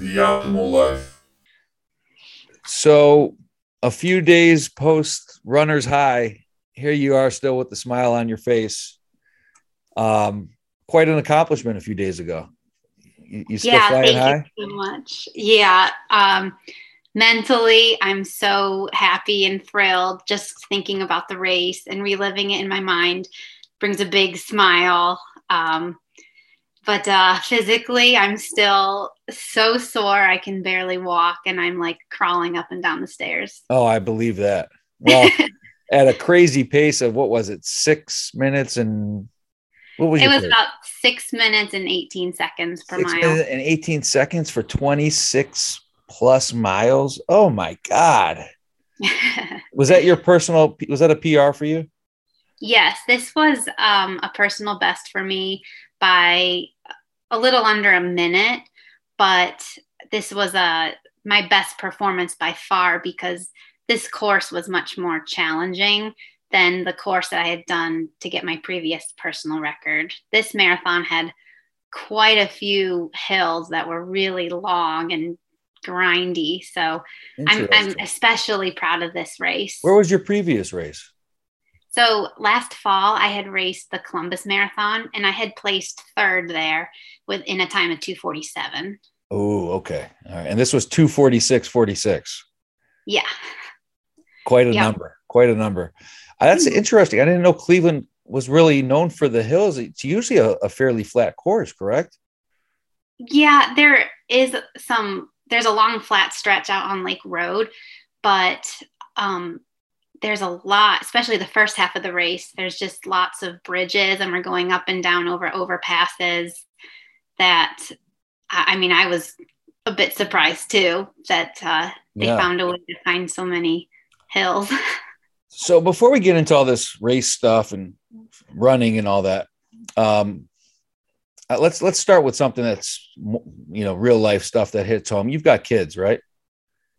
the optimal life. So, a few days post runner's high, here you are still with the smile on your face. Um, quite an accomplishment a few days ago. You, you still yeah, flying thank high? you so much. Yeah. Um, mentally, I'm so happy and thrilled just thinking about the race and reliving it in my mind brings a big smile. Um, but uh, physically, I'm still so sore. I can barely walk and I'm like crawling up and down the stairs. Oh, I believe that. Well, at a crazy pace of what was it, six minutes and what was it was pace? about six minutes and 18 seconds per Six mile. minutes and 18 seconds for 26 plus miles. Oh my God. Was that your personal, was that a PR for you? Yes, this was um, a personal best for me by a little under a minute, but this was a my best performance by far because this course was much more challenging than the course that I had done to get my previous personal record. This marathon had quite a few hills that were really long and grindy, so I'm, I'm especially proud of this race. Where was your previous race? So last fall, I had raced the Columbus Marathon and I had placed third there within a time of 247. Oh, okay. All right. And this was 246, 46. Yeah. Quite a Yeah. number. Quite a number. Uh, That's Mhm. interesting. I didn't know Cleveland was really known for the hills. It's usually a, a fairly flat course, correct? Yeah, there is some, there's a long flat stretch out on Lake Road, but um, there's a lot, especially the first half of the race, there's just lots of bridges and we're going up and down over overpasses that, I mean, I was a bit surprised too that uh, they Yeah. found a way to find so many hills. So before we get into all this race stuff and running and all that, um, uh, let's let's start with something that's you know real life stuff that hits home. You've got kids, right?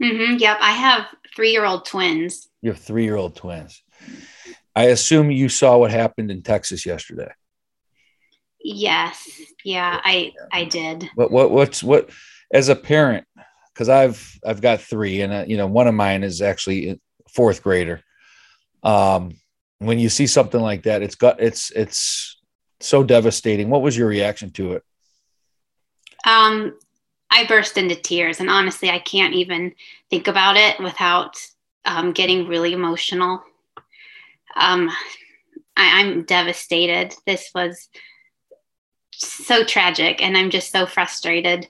Hmm yep, I have three year old twins. You have three year old twins. I assume you saw what happened in Texas yesterday. Yes, yeah, I I did. What what what's what as a parent? Because I've I've got three, and uh, you know one of mine is actually fourth grader. Um, when you see something like that, it's got it's it's so devastating. What was your reaction to it? Um, I burst into tears, and honestly, I can't even think about it without um, getting really emotional. Um, I, I'm devastated. This was so tragic, and I'm just so frustrated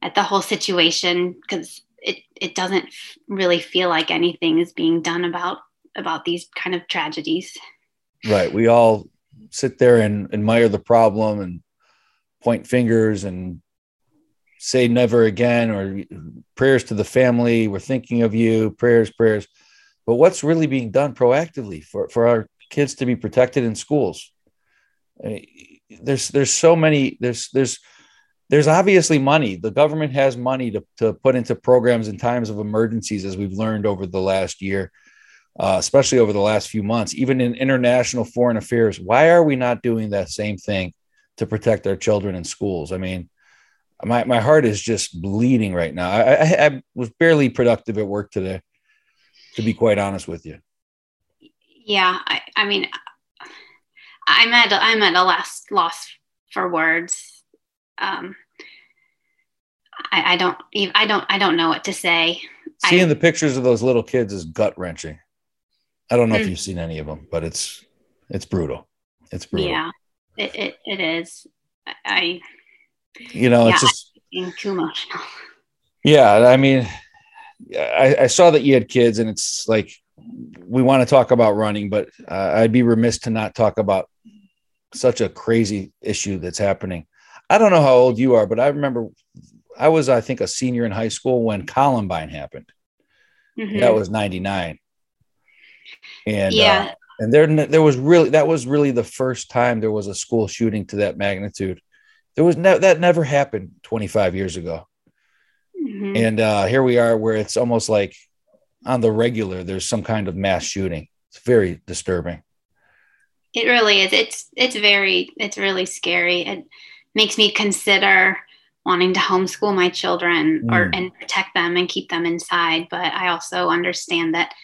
at the whole situation because it it doesn't really feel like anything is being done about about these kind of tragedies. Right. We all sit there and admire the problem and point fingers and say never again or prayers to the family. We're thinking of you, prayers, prayers. But what's really being done proactively for, for our kids to be protected in schools? There's there's so many there's there's there's obviously money. The government has money to, to put into programs in times of emergencies, as we've learned over the last year uh, especially over the last few months, even in international foreign affairs. Why are we not doing that same thing to protect our children in schools? I mean, my, my heart is just bleeding right now. I, I, I was barely productive at work today, to be quite honest with you. Yeah, I, I mean, I'm at a, I'm at a last loss for words. Um, I, I don't even I don't I don't know what to say. Seeing I- the pictures of those little kids is gut wrenching. I don't know if Hmm. you've seen any of them, but it's it's brutal. It's brutal. Yeah, it, it, it is. I You know, it's just too emotional. Yeah, I mean, I, I saw that you had kids, and it's like we want to talk about running, but uh, I'd be remiss to not talk about such a crazy issue that's happening. I don't know how old you are, but I remember I was, I think, a senior in high school when Columbine happened. Mhm. That was '99, and yeah, uh, and there there was really that was really the first time there was a school shooting to that magnitude. There was no that never happened 25 years ago. mhm. And uh, here we are, where it's almost like on the regular, there's some kind of mass shooting. It's very disturbing. it really is. It's it's very it's really scary. It makes me consider wanting to homeschool my children mm. or and protect them and keep them inside but i also understand that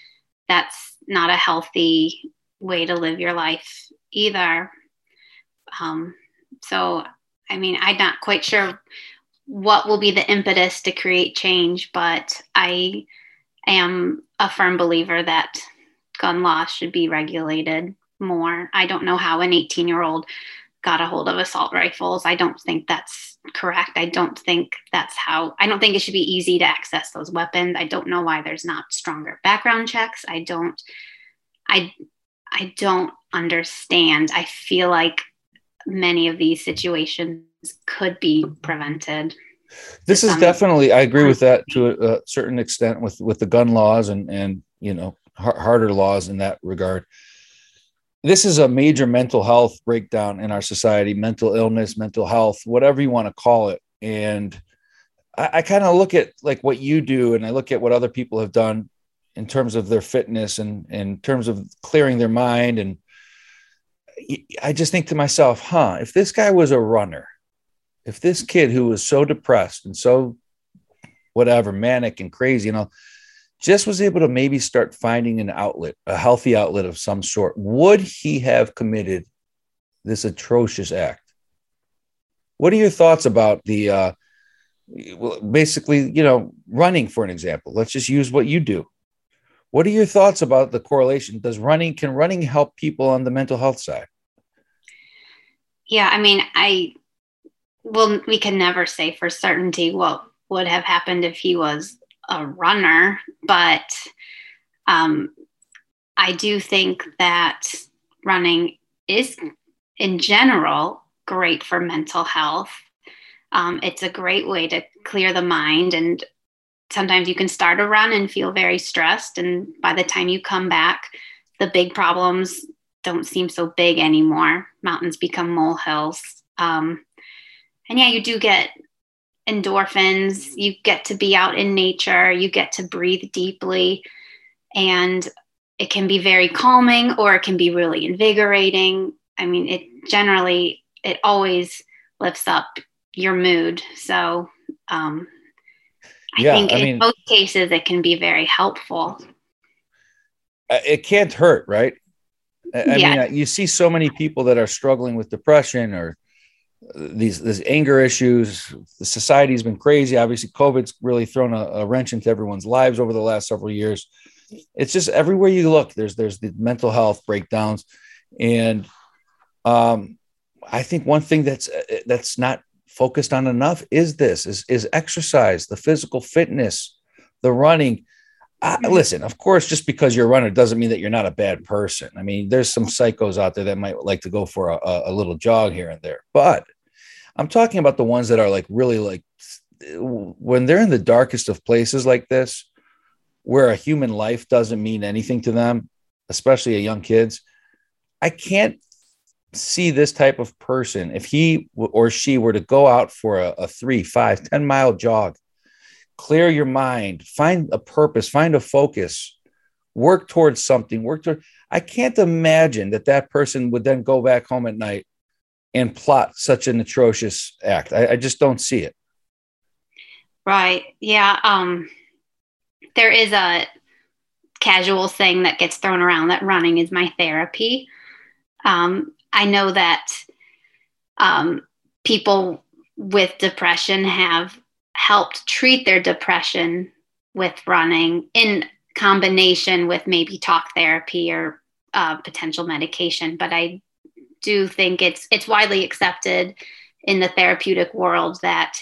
that's not a healthy way to live your life either um, so i mean i'm not quite sure what will be the impetus to create change but i am a firm believer that gun laws should be regulated more i don't know how an 18 year old got a hold of assault rifles. I don't think that's correct. I don't think that's how, I don't think it should be easy to access those weapons. I don't know why there's not stronger background checks. I don't, I, I don't understand. I feel like many of these situations could be prevented. This is um, definitely, I agree with that to a, a, certain extent with, with the gun laws and, and, you know, harder laws in that regard. This is a major mental health breakdown in our society mental illness mental health whatever you want to call it. And i, I kind of look at like what you do and i look at what other people have done in terms of their fitness and in terms of clearing their mind and i just think to myself huh if this guy was a runner if this kid who was so depressed and so whatever manic and crazy you know just was able to maybe start finding an outlet, a healthy outlet of some sort, would he have committed this atrocious act? What are your thoughts about the, uh, well, basically, you know, running for an example? Let's just use what you do. What are your thoughts about the correlation? Does running, can running help people on the mental health side? Yeah, I mean, I, well, we can never say for certainty what would have happened if he was a runner, but um, I do think that running is, in general, great for mental health. Um, it's a great way to clear the mind. And sometimes you can start a run and feel very stressed. And by the time you come back, the big problems don't seem so big anymore. Mountains become molehills. Um, and yeah, you do get endorphins. You get to be out in nature, you get to breathe deeply, and it can be very calming or it can be really invigorating. I mean, it generally, it always lifts up your mood. So, um, I yeah, think I in mean, most cases it can be very helpful. Uh, it can't hurt, right? I, yeah. mean, uh, you see so many people that are struggling with depression or these these anger issues. The society's been crazy. Obviously, COVID's really thrown a, a, wrench into everyone's lives over the last several years. It's just everywhere you look, there's there's the mental health breakdowns, and um, I think one thing that's that's not focused on enough is this is is exercise, the physical fitness, the running. Uh, listen, of course, just because you're a runner doesn't mean that you're not a bad person. I mean, there's some psychos out there that might like to go for a, a little jog here and there, but I'm talking about the ones that are like really like when they're in the darkest of places like this, where a human life doesn't mean anything to them, especially a young kids. I can't see this type of person if he or she were to go out for a, a three, five, 10 mile jog, clear your mind, find a purpose, find a focus, work towards something, work toward. I can't imagine that that person would then go back home at night and plot such an atrocious act. I, I just don't see it. Right. Yeah. Um, there is a casual thing that gets thrown around that running is my therapy. Um, I know that um, people with depression have helped treat their depression with running in combination with maybe talk therapy or uh, potential medication. But I do think it's it's widely accepted in the therapeutic world that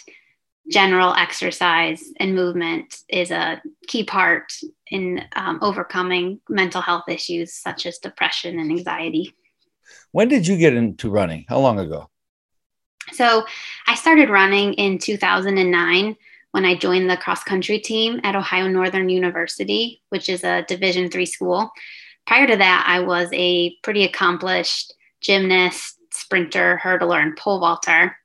general exercise and movement is a key part in um, overcoming mental health issues such as depression and anxiety. When did you get into running? How long ago? So, I started running in 2009 when I joined the cross country team at Ohio Northern University, which is a Division three school. Prior to that, I was a pretty accomplished gymnast, sprinter, hurdler, and pole vaulter.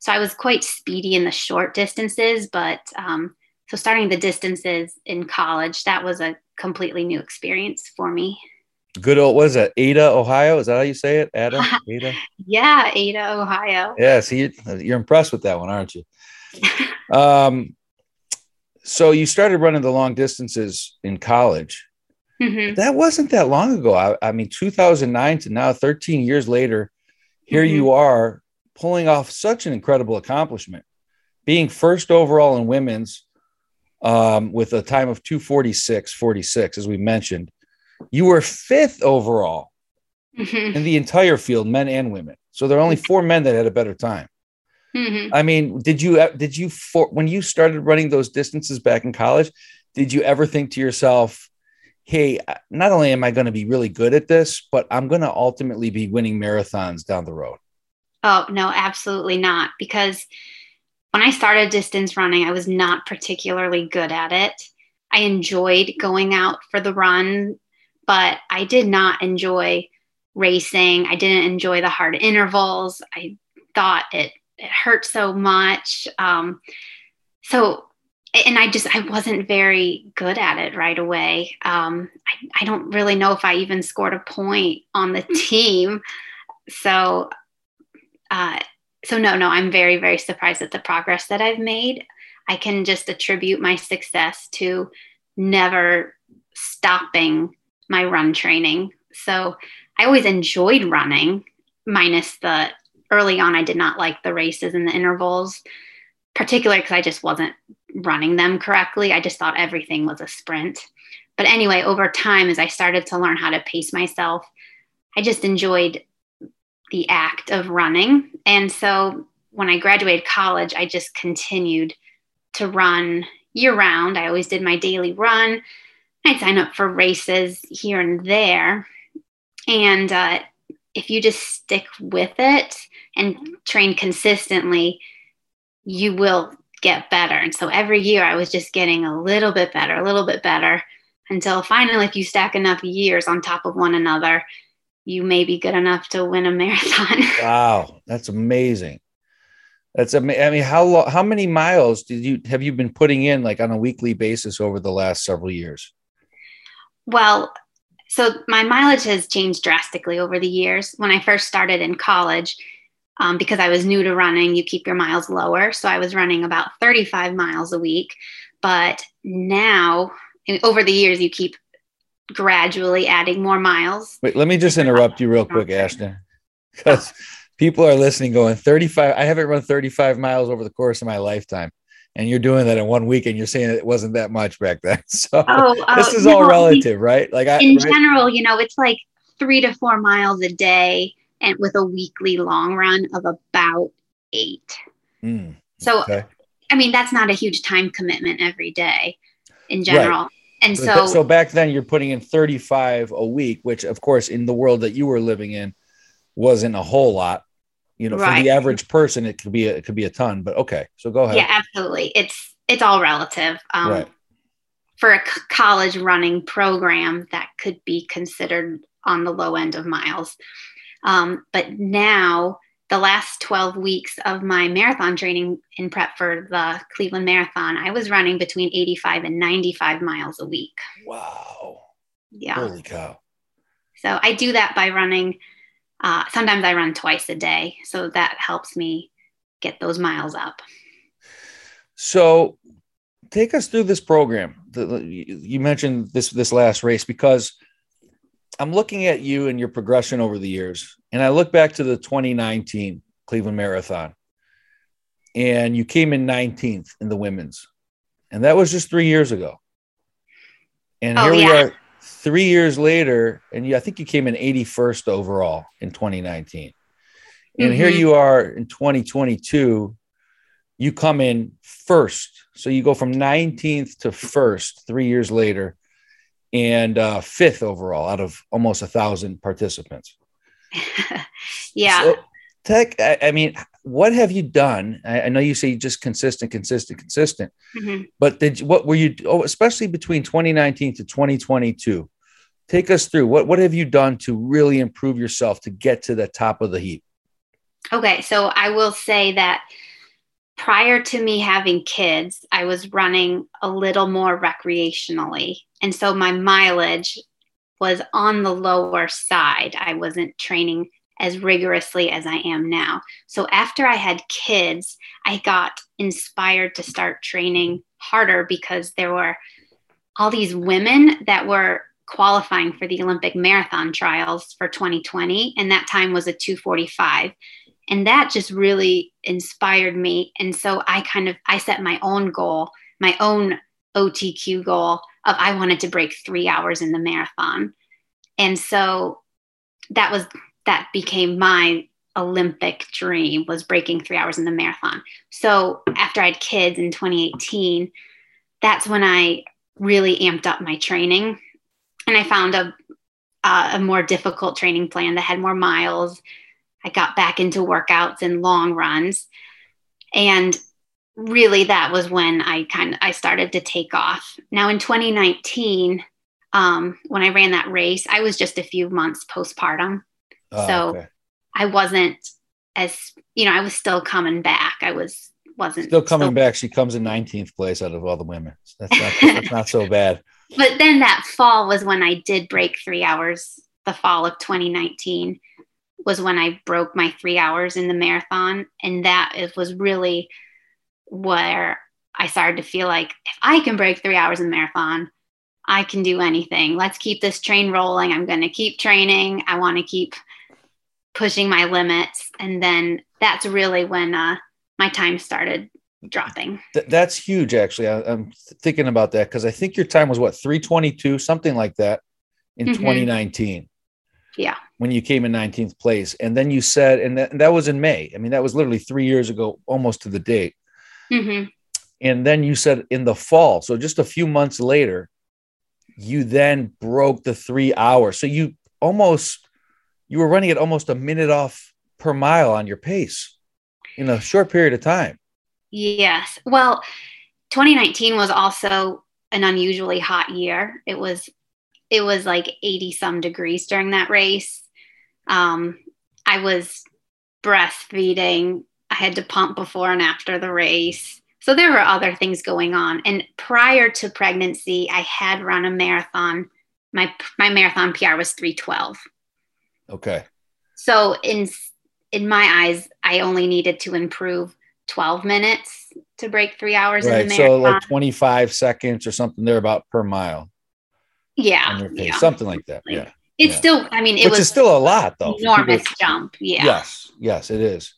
So I was quite speedy in the short distances, but um, so starting the distances in college, that was a completely new experience for me. Good old, what is that? Ada, Ohio? Is that how you say it? Ada? Ada? yeah, Ada, Ohio. Yeah, see, you're impressed with that one, aren't you? um, so you started running the long distances in college. Mhm. That wasn't that long ago. I, I mean, 2009 to now, 13 years later, here Mhm. you are pulling off such an incredible accomplishment, being first overall in women's um, with a time of 246, 46, as we mentioned. You were fifth overall Mhm. in the entire field, men and women. So there are only four men that had a better time. Mhm. I mean, did you did you for when you started running those distances back in college? Did you ever think to yourself, "Hey, not only am I going to be really good at this, but I'm going to ultimately be winning marathons down the road"? Oh, no, absolutely not. Because when I started distance running, I was not particularly good at it. I enjoyed going out for the run, but I did not enjoy racing. I didn't enjoy the hard intervals. I thought it, it hurt so much. Um, so, and I just, I wasn't very good at it right away. Um, I, I don't really know if I even scored a point on the team. So, uh, so no, no, I'm very, very surprised at the progress that I've made. I can just attribute my success to never stopping my run training. So I always enjoyed running, minus the early on, I did not like the races and the intervals, particularly because I just wasn't running them correctly. I just thought everything was a sprint. But anyway, over time, as I started to learn how to pace myself, I just enjoyed the act of running. And so when I graduated college, I just continued to run year round. I always did my daily run. I'd sign up for races here and there. And uh, if you just stick with it and train consistently, you will get better. And so every year I was just getting a little bit better, a little bit better until finally, if you stack enough years on top of one another, you may be good enough to win a marathon. Wow, that's amazing. That's amazing. I mean, how long, how many miles did you have you been putting in like on a weekly basis over the last several years? Well, so my mileage has changed drastically over the years. When I first started in college, um, because I was new to running, you keep your miles lower. So I was running about 35 miles a week. But now, over the years, you keep gradually adding more miles. Wait, let me just interrupt you real quick, Ashton, because people are listening going 35. I haven't run 35 miles over the course of my lifetime. And you're doing that in one week, and you're saying it wasn't that much back then. So Oh, oh, this is all relative, right? Like I, in right? general, you know, it's like three to four miles a day, and with a weekly long run of about eight. Mm, So, okay. I mean, that's not a huge time commitment every day in general. And so, so back then you're putting in 35 a week, which of course in the world that you were living in wasn't a whole lot. You know, for the average person, it could be a, it could be a ton. But okay, so go ahead. yeah, absolutely. It's it's all relative. Um, Right. For a c- college running program, that could be considered on the low end of miles. Um, but now, the last 12 weeks of my marathon training in prep for the Cleveland Marathon, I was running between 85 and 95 miles a week. Wow. Yeah. Holy cow. So I do that by running. Uh, sometimes I run twice a day. So that helps me get those miles up. So take us through this program. The- you mentioned this this last race because I'm looking at you and your progression over the years, and I look back to the 2019 Cleveland Marathon, and you came in 19th in the women's, and that was just three years ago. And Oh, here we yeah. are, three years later, and you, I think you came in 81st overall in 2019, and here Mhm. you are in 2022 you come in first. So you go from 19th to first three years later and uh, fifth overall out of almost a thousand participants. yeah. So, Tech, I, I mean, what have you done? I, I know you say just consistent, consistent, consistent, Mhm. but did you- what were you, oh, especially between 2019 to 2022? Take us through what what have you done to really improve yourself to get to the top of the heap? Okay, so I will say that prior to me having kids, I was running a little more recreationally. And so my mileage was on the lower side. I wasn't training as rigorously as I am now. So after I had kids, I got inspired to start training harder because there were all these women that were qualifying for the Olympic marathon trials for 2020 and that time was a 245 and that just really inspired me and so I kind of I set my own goal, my own OTQ goal of I wanted to break 3 hours in the marathon. And so that was that became my Olympic dream was breaking three hours in the marathon. So after I had kids in 2018, that's when I really amped up my training, and I found a a more difficult training plan that had more miles. I got back into workouts and long runs, and really that was when I kind of I started to take off. Now in 2019, um, when I ran that race, I was just a few months postpartum. Oh, so okay. I wasn't as, you know, I was still coming back. I was, wasn't still coming still... back. She comes in 19th place out of all the women. That's not, that's not so bad. But then that fall was when I did break three hours. The fall of 2019 was when I broke my three hours in the marathon. And that was really where I started to feel like if I can break three hours in the marathon, I can do anything. Let's keep this train rolling. I'm going to keep training. I want to keep pushing my limits. And then that's really when uh, my time started dropping. Th- that's huge, actually. I, am thinking about that because I think your time was what, 322, something like that in mm-hmm. 2019. Yeah. When you came in 19th place. And then you said, and that, and that was in May. I mean, that was literally three years ago, almost to the date. Mm-hmm. And then you said in the fall. So just a few months later, you then broke the three hours. So you almost you were running at almost a minute off per mile on your pace in a short period of time. Yes. Well, 2019 was also an unusually hot year. It was it was like 80 some degrees during that race. Um, I was breastfeeding. I had to pump before and after the race. So there were other things going on. And prior to pregnancy, I had run a marathon. My my marathon PR was 312. Okay. So in in my eyes, I only needed to improve 12 minutes to break three hours right. in the marathon. So like 25 seconds or something there about per mile. Yeah. yeah. Something like that. Yeah. It's yeah. still, I mean, it Which was is still a lot though. Enormous jump. Yeah. Yes. Yes, it is.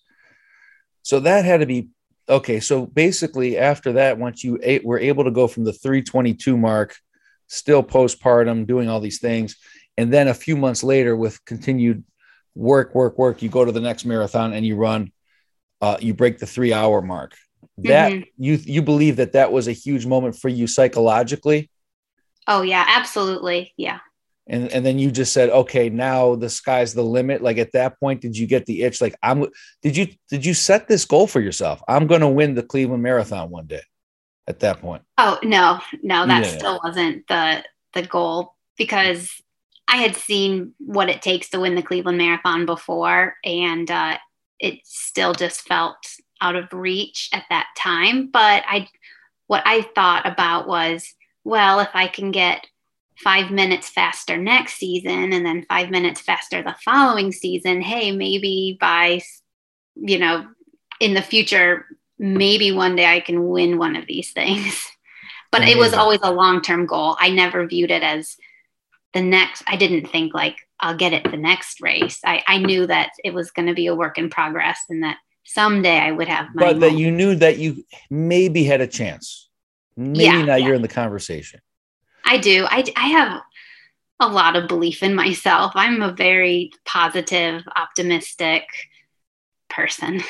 So that had to be okay. So basically, after that, once you ate, were able to go from the 322 mark, still postpartum, doing all these things, and then a few months later with continued work work work you go to the next marathon and you run uh, you break the three hour mark. That mm-hmm. you you believe that that was a huge moment for you psychologically? Oh yeah absolutely. Yeah. And and then you just said okay now the sky's the limit. Like at that point did you get the itch? Like i'm did you did you set this goal for yourself? I'm going to win the cleveland marathon one day at that point. Oh no no that yeah. still wasn't the the goal because I had seen what it takes to win the Cleveland Marathon before, and uh, it still just felt out of reach at that time. But I, what I thought about was, well, if I can get five minutes faster next season and then five minutes faster the following season, hey, maybe by, you know, in the future, maybe one day I can win one of these things. but Amazing. it was always a long term goal. I never viewed it as the next i didn't think like i'll get it the next race. I, I knew that it was going to be a work in progress and that someday i would have my but that you knew that you maybe had a chance. Maybe yeah, now yeah. you're in the conversation. I do. I, I have a lot of belief in myself. I'm a very positive optimistic person.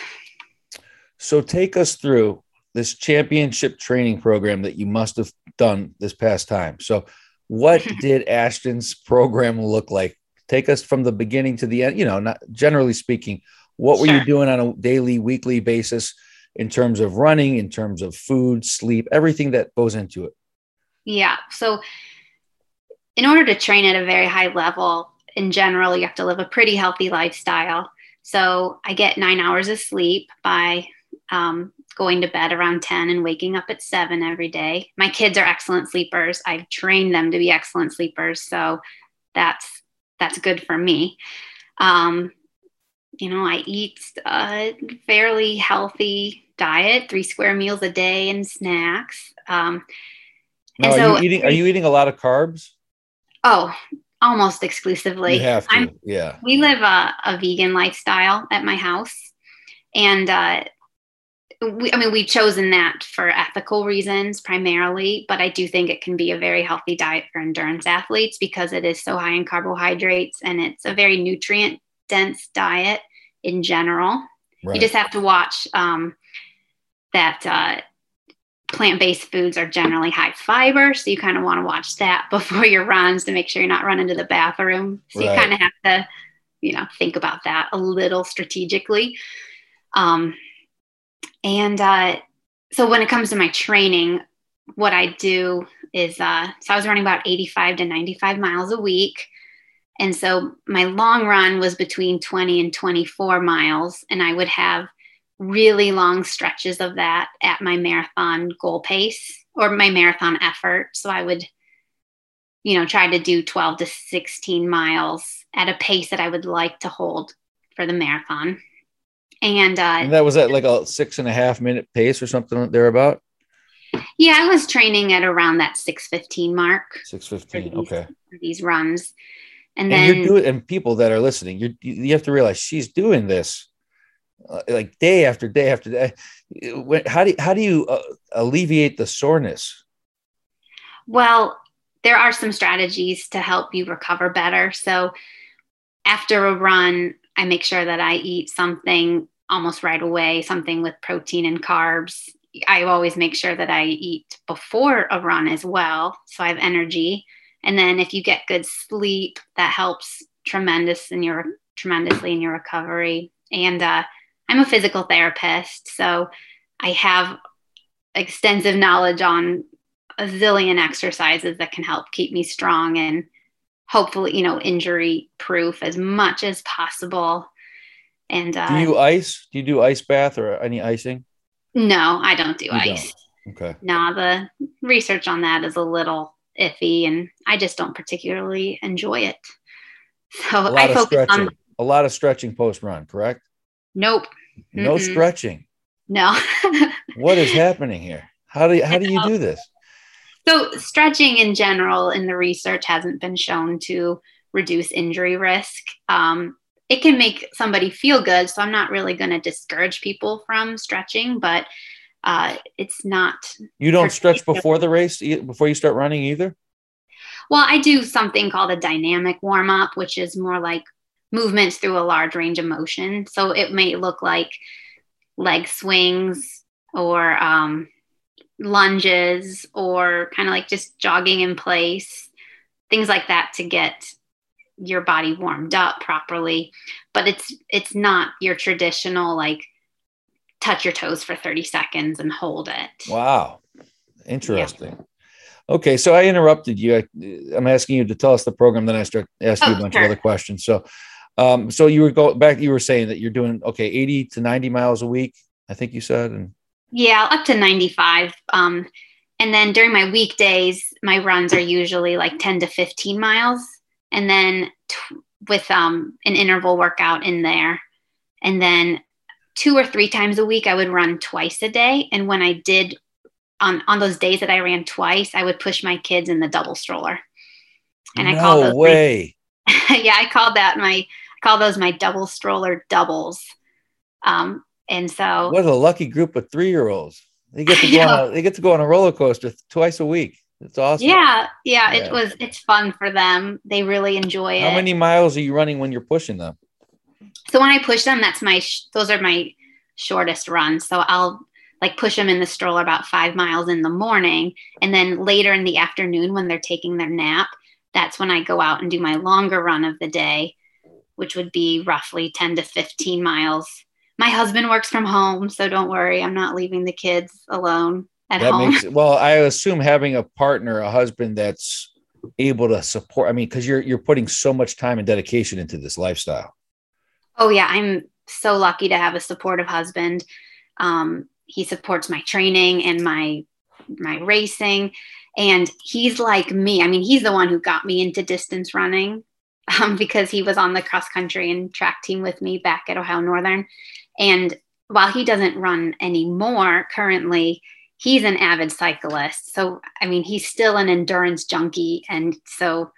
So take us through this championship training program that you must have done this past time. So what did Ashton's program look like? Take us from the beginning to the end, you know, not generally speaking, what were sure. you doing on a daily, weekly basis in terms of running, in terms of food, sleep, everything that goes into it? Yeah. So, in order to train at a very high level, in general, you have to live a pretty healthy lifestyle. So, I get nine hours of sleep by um, going to bed around 10 and waking up at 7 every day. My kids are excellent sleepers. I've trained them to be excellent sleepers, so that's that's good for me. Um, you know, I eat a fairly healthy diet, three square meals a day and snacks. Um, now, and so, are you eating? Are you eating a lot of carbs? Oh, almost exclusively. You have to. I'm, yeah. We live a, a, vegan lifestyle at my house, and uh, we, I mean, we've chosen that for ethical reasons primarily, but I do think it can be a very healthy diet for endurance athletes because it is so high in carbohydrates and it's a very nutrient dense diet in general. Right. You just have to watch um, that uh, plant based foods are generally high fiber. So you kind of want to watch that before your runs to make sure you're not running to the bathroom. So right. you kind of have to, you know, think about that a little strategically. Um, and uh, so when it comes to my training, what I do is uh, so I was running about 85 to 95 miles a week. And so my long run was between 20 and 24 miles. And I would have really long stretches of that at my marathon goal pace or my marathon effort. So I would, you know, try to do 12 to 16 miles at a pace that I would like to hold for the marathon. And, uh, and that was at like a six and a half minute pace or something thereabout. Yeah, I was training at around that 615 mark. 615. Okay. these runs. And, and then you're doing, and people that are listening, you you have to realize she's doing this uh, like day after day after day. How do you, how do you uh, alleviate the soreness? Well, there are some strategies to help you recover better. So after a run, I make sure that I eat something almost right away, something with protein and carbs. I always make sure that I eat before a run as well, so I have energy. And then if you get good sleep, that helps tremendous in your tremendously in your recovery. And uh, I'm a physical therapist, so I have extensive knowledge on a zillion exercises that can help keep me strong and hopefully, you know, injury proof as much as possible. And uh, do you ice? Do you do ice bath or any icing? No, I don't do you ice. Don't. Okay. No, the research on that is a little iffy, and I just don't particularly enjoy it. So I focus stretching. on a lot of stretching post run. Correct? Nope. No Mm-mm. stretching. No. what is happening here? How do you, how do you do this? So, stretching in general in the research hasn't been shown to reduce injury risk. Um, it can make somebody feel good. So, I'm not really going to discourage people from stretching, but uh, it's not. You don't stretch before the race, before you start running either? Well, I do something called a dynamic warm up, which is more like movements through a large range of motion. So, it may look like leg swings or um, lunges or kind of like just jogging in place, things like that to get your body warmed up properly. But it's it's not your traditional like touch your toes for 30 seconds and hold it. Wow. Interesting. Yeah. Okay, so I interrupted you. I, am asking you to tell us the program, then I start asking oh, you a bunch sure. of other questions. So, um, so you were going back. You were saying that you're doing okay, 80 to 90 miles a week. I think you said, and yeah, up to 95. Um, and then during my weekdays, my runs are usually like 10 to 15 miles. And then t- with um, an interval workout in there. And then two or three times a week, I would run twice a day. And when I did, on, on those days that I ran twice, I would push my kids in the double stroller. And no I call those way. My, yeah, I called that my, I call those my double stroller doubles. Um, and so, what a lucky group of three year olds. They get to go on a, they get to go on a roller coaster twice a week. It's awesome. Yeah, yeah, yeah, it was it's fun for them. They really enjoy How it. How many miles are you running when you're pushing them? So when I push them, that's my those are my shortest runs. So I'll like push them in the stroller about 5 miles in the morning and then later in the afternoon when they're taking their nap, that's when I go out and do my longer run of the day, which would be roughly 10 to 15 miles my husband works from home, so don't worry, I'm not leaving the kids alone at that home. Makes, well, I assume having a partner, a husband that's able to support. I mean, because you're you're putting so much time and dedication into this lifestyle. Oh yeah, I'm so lucky to have a supportive husband. Um, he supports my training and my my racing, and he's like me. I mean, he's the one who got me into distance running. um, because he was on the cross country and track team with me back at Ohio Northern. And while he doesn't run anymore currently, he's an avid cyclist. So, I mean, he's still an endurance junkie. And so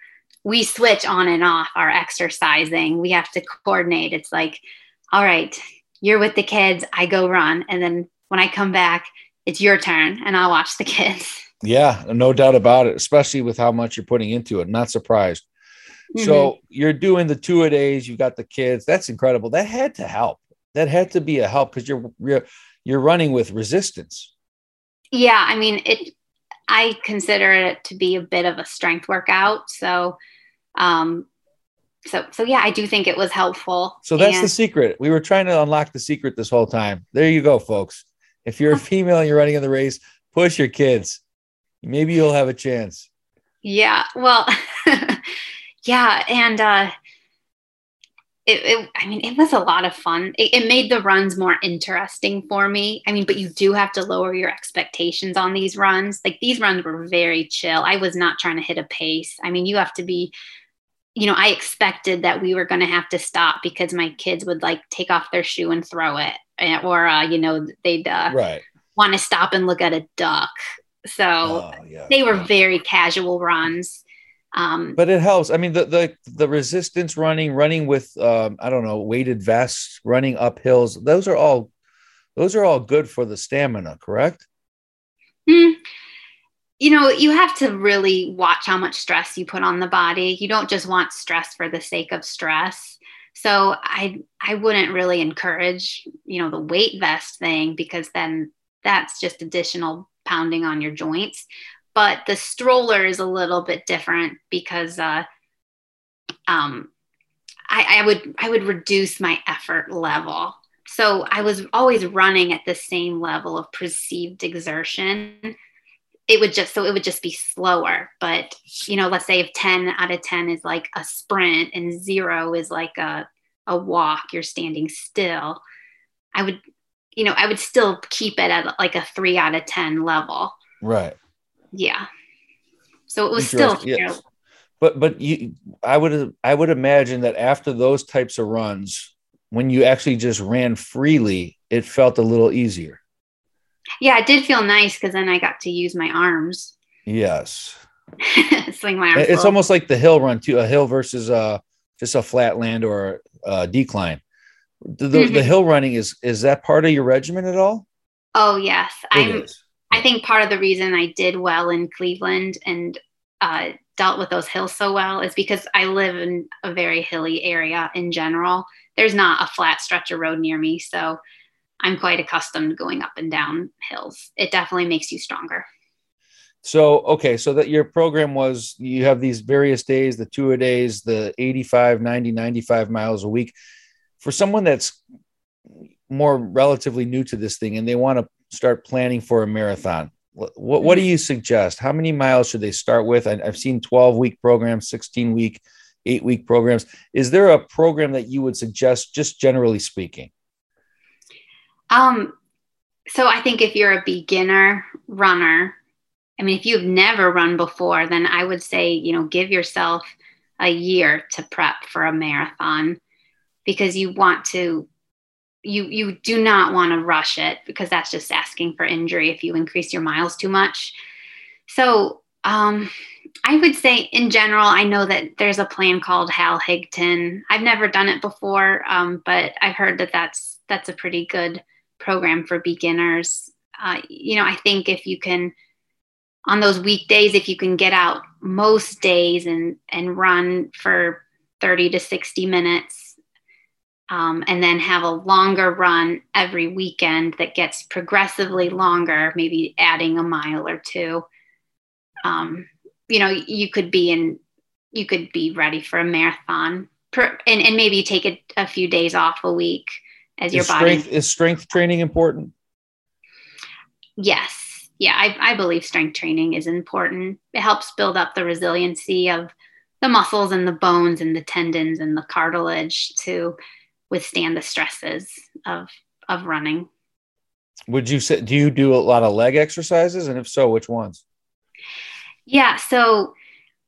we switch on and off our exercising. We have to coordinate. It's like, all right, you're with the kids, I go run. And then when I come back, it's your turn and I'll watch the kids. Yeah, no doubt about it, especially with how much you're putting into it. Not surprised. Mm-hmm. So you're doing the two a days, you've got the kids. That's incredible. That had to help. That had to be a help because you're, you're you're running with resistance. Yeah, I mean it I consider it to be a bit of a strength workout. So um so so yeah, I do think it was helpful. So that's and- the secret. We were trying to unlock the secret this whole time. There you go, folks. If you're a female and you're running in the race, push your kids. Maybe you'll have a chance. Yeah. Well, yeah. And uh, it, it, I mean, it was a lot of fun. It, it, made the runs more interesting for me. I mean, but you do have to lower your expectations on these runs. Like these runs were very chill. I was not trying to hit a pace. I mean, you have to be, you know, I expected that we were going to have to stop because my kids would like take off their shoe and throw it, eh, or, uh, you know, they'd uh, right. want to stop and look at a duck so oh, yeah, they were yeah. very casual runs. Um, but it helps. I mean, the the the resistance running, running with um, I don't know weighted vests, running up hills. Those are all those are all good for the stamina. Correct. Hmm. You know, you have to really watch how much stress you put on the body. You don't just want stress for the sake of stress. So I I wouldn't really encourage, you know, the weight vest thing because then that's just additional pounding on your joints. But the stroller is a little bit different because uh, um, I, I would I would reduce my effort level. So I was always running at the same level of perceived exertion. It would just so it would just be slower. But you know, let's say if 10 out of 10 is like a sprint and zero is like a, a walk, you're standing still. I would you know, I would still keep it at like a three out of 10 level. Right. Yeah. So it was still, yes. but, but you, I would, I would imagine that after those types of runs, when you actually just ran freely, it felt a little easier. Yeah, it did feel nice because then I got to use my arms. Yes. Swing my arms. It's almost like the hill run too, a hill versus uh just a flat land or a decline. The, the, mm-hmm. the, hill running is is that part of your regimen at all? Oh yes, I'm. I think part of the reason I did well in Cleveland and uh, dealt with those hills so well is because I live in a very hilly area in general. There's not a flat stretch of road near me, so I'm quite accustomed going up and down hills. It definitely makes you stronger. So, okay, so that your program was you have these various days, the two a days, the 85, 90, 95 miles a week for someone that's more relatively new to this thing and they want to start planning for a marathon? What, what do you suggest? How many miles should they start with? I, i've seen 12 week programs 16 week 8 week programs. Is there a program that you would suggest just generally speaking? Um so i think if you're a beginner runner i mean if you've never run before then i would say you know give yourself a year to prep for a marathon because you want to you you do not want to rush it because that's just asking for injury if you increase your miles too much. So um, i would say in general i know that there's a plan called Hal Higdon. I've never done it before um, but i've heard that that's that's a pretty good program for beginners. Uh, you know i think if you can on those weekdays if you can get out most days and and run for 30 to 60 minutes um, and then have a longer run every weekend that gets progressively longer, maybe adding a mile or two. Um, you know, you could be in, you could be ready for a marathon, per, and, and maybe take a, a, few days off a week as is your body. Strength, is strength training important? Yes. Yeah, I, I believe strength training is important. It helps build up the resiliency of the muscles and the bones and the tendons and the cartilage to withstand the stresses of of running. Would you say do you do a lot of leg exercises and if so which ones? Yeah, so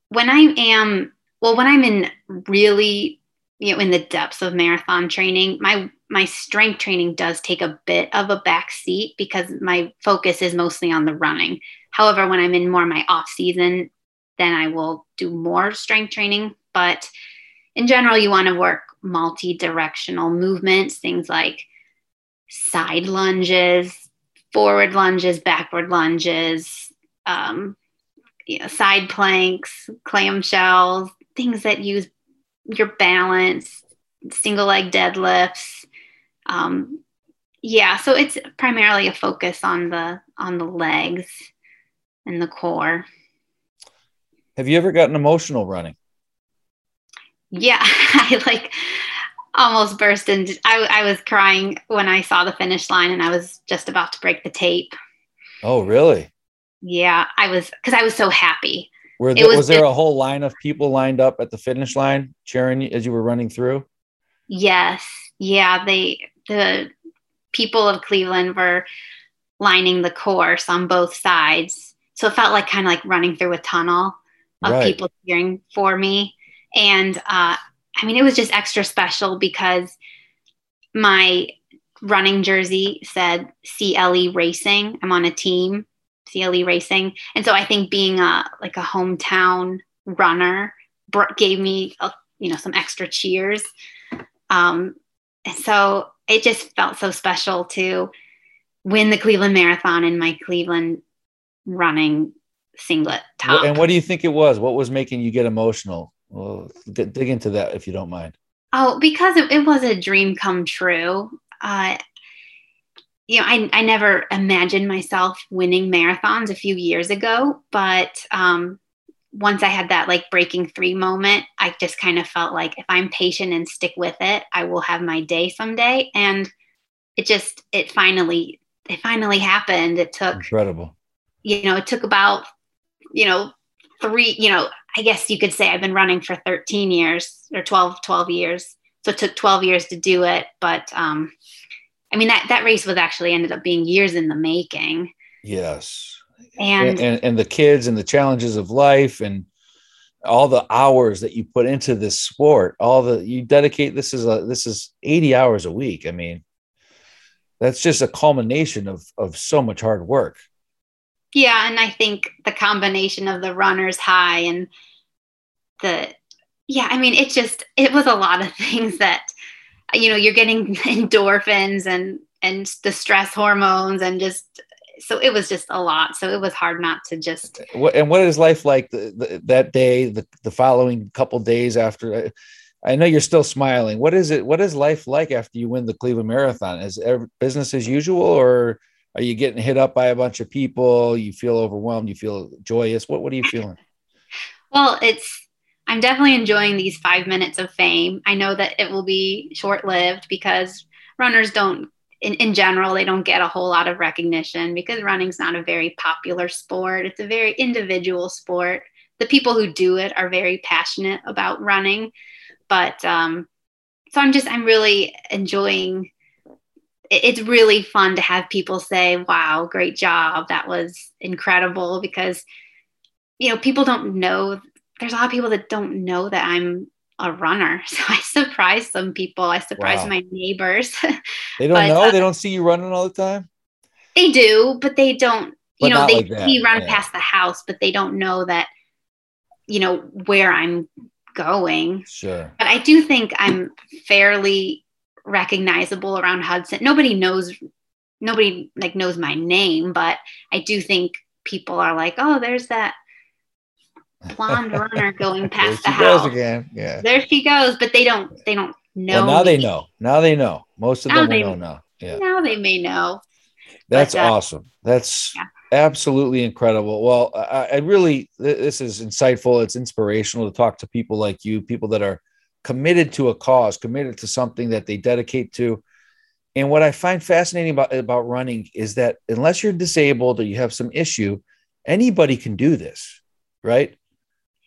when I am well, when I'm in really, you know, in the depths of marathon training, my my strength training does take a bit of a back seat because my focus is mostly on the running. However, when I'm in more my off season, then I will do more strength training. But in general, you want to work multi directional movements, things like side lunges, forward lunges, backward lunges, um, you know, side planks, clamshells, things that use your balance, single leg deadlifts. Um, yeah, so it's primarily a focus on the on the legs and the core. Have you ever gotten emotional running? Yeah, I like almost burst into I, I was crying when I saw the finish line and I was just about to break the tape. Oh, really? Yeah, I was because I was so happy. Were there, was, was, there a whole line of people lined up at the finish line cheering as you were running through? Yes. Yeah, they the people of Cleveland were lining the course on both sides. So it felt like kind of like running through a tunnel of right. people cheering for me. And uh, I mean, it was just extra special because my running jersey said CLE Racing. I'm on a team, CLE Racing, and so I think being a like a hometown runner gave me a, you know some extra cheers. Um, and so it just felt so special to win the Cleveland Marathon in my Cleveland running singlet top. And what do you think it was? What was making you get emotional? Well, dig into that if you don't mind. Oh, because it, it was a dream come true. Uh, you know, I, I never imagined myself winning marathons a few years ago, but um, once I had that like breaking three moment, I just kind of felt like if I'm patient and stick with it, I will have my day someday. And it just, it finally, it finally happened. It took incredible. You know, it took about, you know, three, you know, I guess you could say I've been running for 13 years or 12, 12 years. So it took 12 years to do it. But um, I mean, that, that race was actually ended up being years in the making. Yes. And, and, and the kids and the challenges of life and all the hours that you put into this sport, all the, you dedicate, this is a, this is 80 hours a week. I mean, that's just a culmination of, of so much hard work. Yeah, and I think the combination of the runner's high and the yeah, I mean, it just it was a lot of things that you know you're getting endorphins and and the stress hormones and just so it was just a lot. So it was hard not to just and what is life like the, the, that day the, the following couple days after I, know you're still smiling. What is it what is life like after you win the cleveland marathon? Is business as usual or are you getting hit up by a bunch of people? You feel overwhelmed? You feel joyous? What what are you feeling? Well it's i'm definitely enjoying these five minutes of fame. I know that it will be short lived because runners don't in, in general they don't get a whole lot of recognition because running's not a very popular sport. It's a very individual sport. The people who do it are very passionate about running. But um so i'm just i'm really enjoying it's really fun to have people say, wow, great job. That was incredible because, you know, people don't know. There's a lot of people that don't know that I'm a runner. So I surprise some people. I surprise wow. my neighbors. They don't but, know. Uh, they don't see you running all the time. They do, but they don't. But you know, they like see run yeah. past the house, but they don't know that. You know where I'm going. Sure. But I do think I'm fairly recognizable around Hudson. Nobody knows nobody like knows my name, but I do think people are like, "Oh, there's that blonde runner going past the house again." Yeah, there she goes. But they don't. They don't know. Well, now me. they know. Now they know. Most of now them they, know now. Yeah. Now they may know. That's but, uh, awesome. That's yeah. absolutely incredible. Well, I, I really this is insightful. It's inspirational to talk to people like you, people that are committed to a cause, committed to something that they dedicate to. And what I find fascinating about, about running is that unless you're disabled or you have some issue, anybody can do this, right?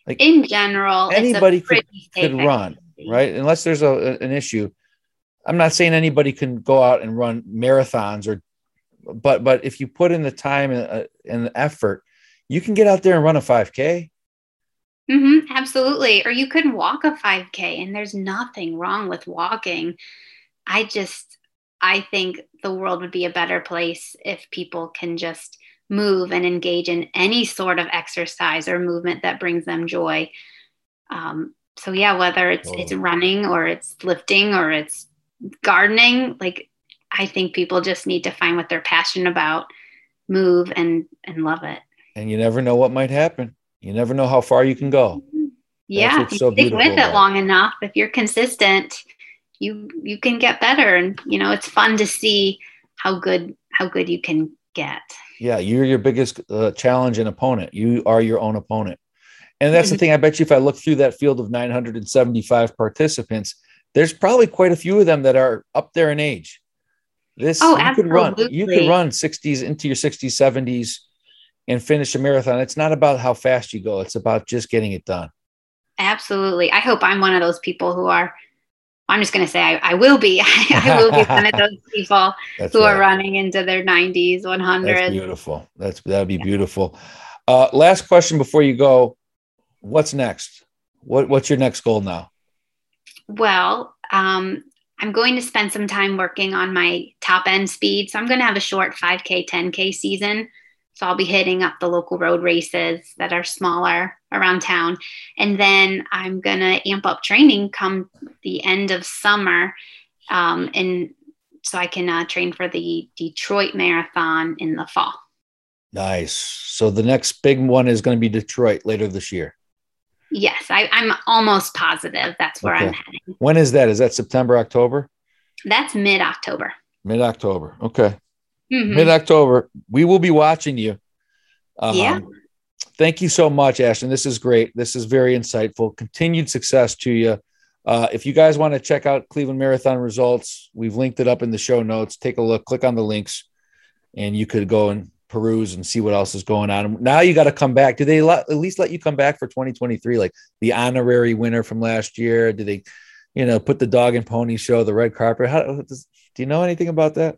Like in general, anybody could, could run, right? Unless there's a, an issue. I'm not saying anybody can go out and run marathons or, but but if you put in the time and, uh, and the effort, you can get out there and run a 5K Mm-hmm, absolutely. Or you could walk a 5K, and there's nothing wrong with walking. I just, I think the world would be a better place if people can just move and engage in any sort of exercise or movement that brings them joy. Um, so yeah, whether it's oh. it's running or it's lifting or it's gardening, like I think people just need to find what they're passionate about, move and and love it. And you never know what might happen. You never know how far you can go. Yeah, if so stick with it long enough. If you're consistent, you you can get better, and you know it's fun to see how good how good you can get. Yeah, you're your biggest uh, challenge and opponent. You are your own opponent, and that's the mm-hmm. thing. I bet you, if I look through that field of 975 participants, there's probably quite a few of them that are up there in age. This oh, you absolutely. could run. You could run 60s into your 60s, 70s and finish a marathon. It's not about how fast you go, it's about just getting it done. Absolutely. I hope I'm one of those people who are. I'm just going to say I, I, will be. I will be one of those people That's who right. are running into their 90s, 100s. That's beautiful. That's that'd be yeah. beautiful. Uh, last question before you go. What's next? What What's your next goal now? Well, um, I'm going to spend some time working on my top end speed. So I'm going to have a short 5K, 10K season. So I'll be hitting up the local road races that are smaller around town. And then I'm going to amp up training come the end of summer. Um, and so I can uh, train for the Detroit Marathon in the fall. Nice. So the next big one is going to be Detroit later this year. Yes, I, am almost positive that's where okay. I'm heading. When is that? Is that September, October? That's mid October. Mid October. Okay mm-hmm. mid October. We will be watching you. Um, yeah. Thank you so much, Ashton. This is great. This is very insightful. Continued success to you. Uh, if you guys want to check out Cleveland Marathon results, we've linked it up in the show notes. Take a look, click on the links, and you could go and peruse and see what else is going on. Now you got to come back. Do they at least let you come back for 2023, like the honorary winner from last year? Do they, you know, put the dog and pony show, the red carpet? How, does, do you know anything about that?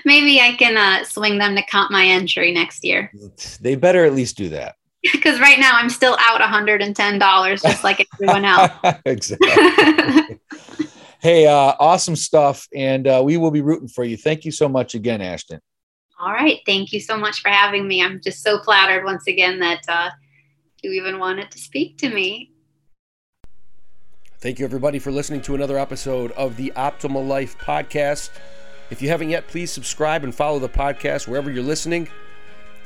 maybe I can uh, swing them to comp my entry next year. They better at least do that. Because right now I'm still out $110, just like everyone else. exactly. hey, uh, awesome stuff. And uh, we will be rooting for you. Thank you so much again, Ashton. All right. Thank you so much for having me. I'm just so flattered once again that uh, you even wanted to speak to me. Thank you, everybody, for listening to another episode of the Optimal Life Podcast. If you haven't yet, please subscribe and follow the podcast wherever you're listening.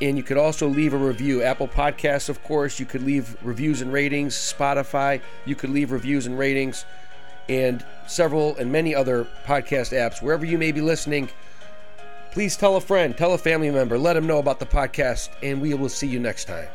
And you could also leave a review. Apple Podcasts, of course, you could leave reviews and ratings. Spotify, you could leave reviews and ratings. And several and many other podcast apps. Wherever you may be listening, please tell a friend, tell a family member, let them know about the podcast, and we will see you next time.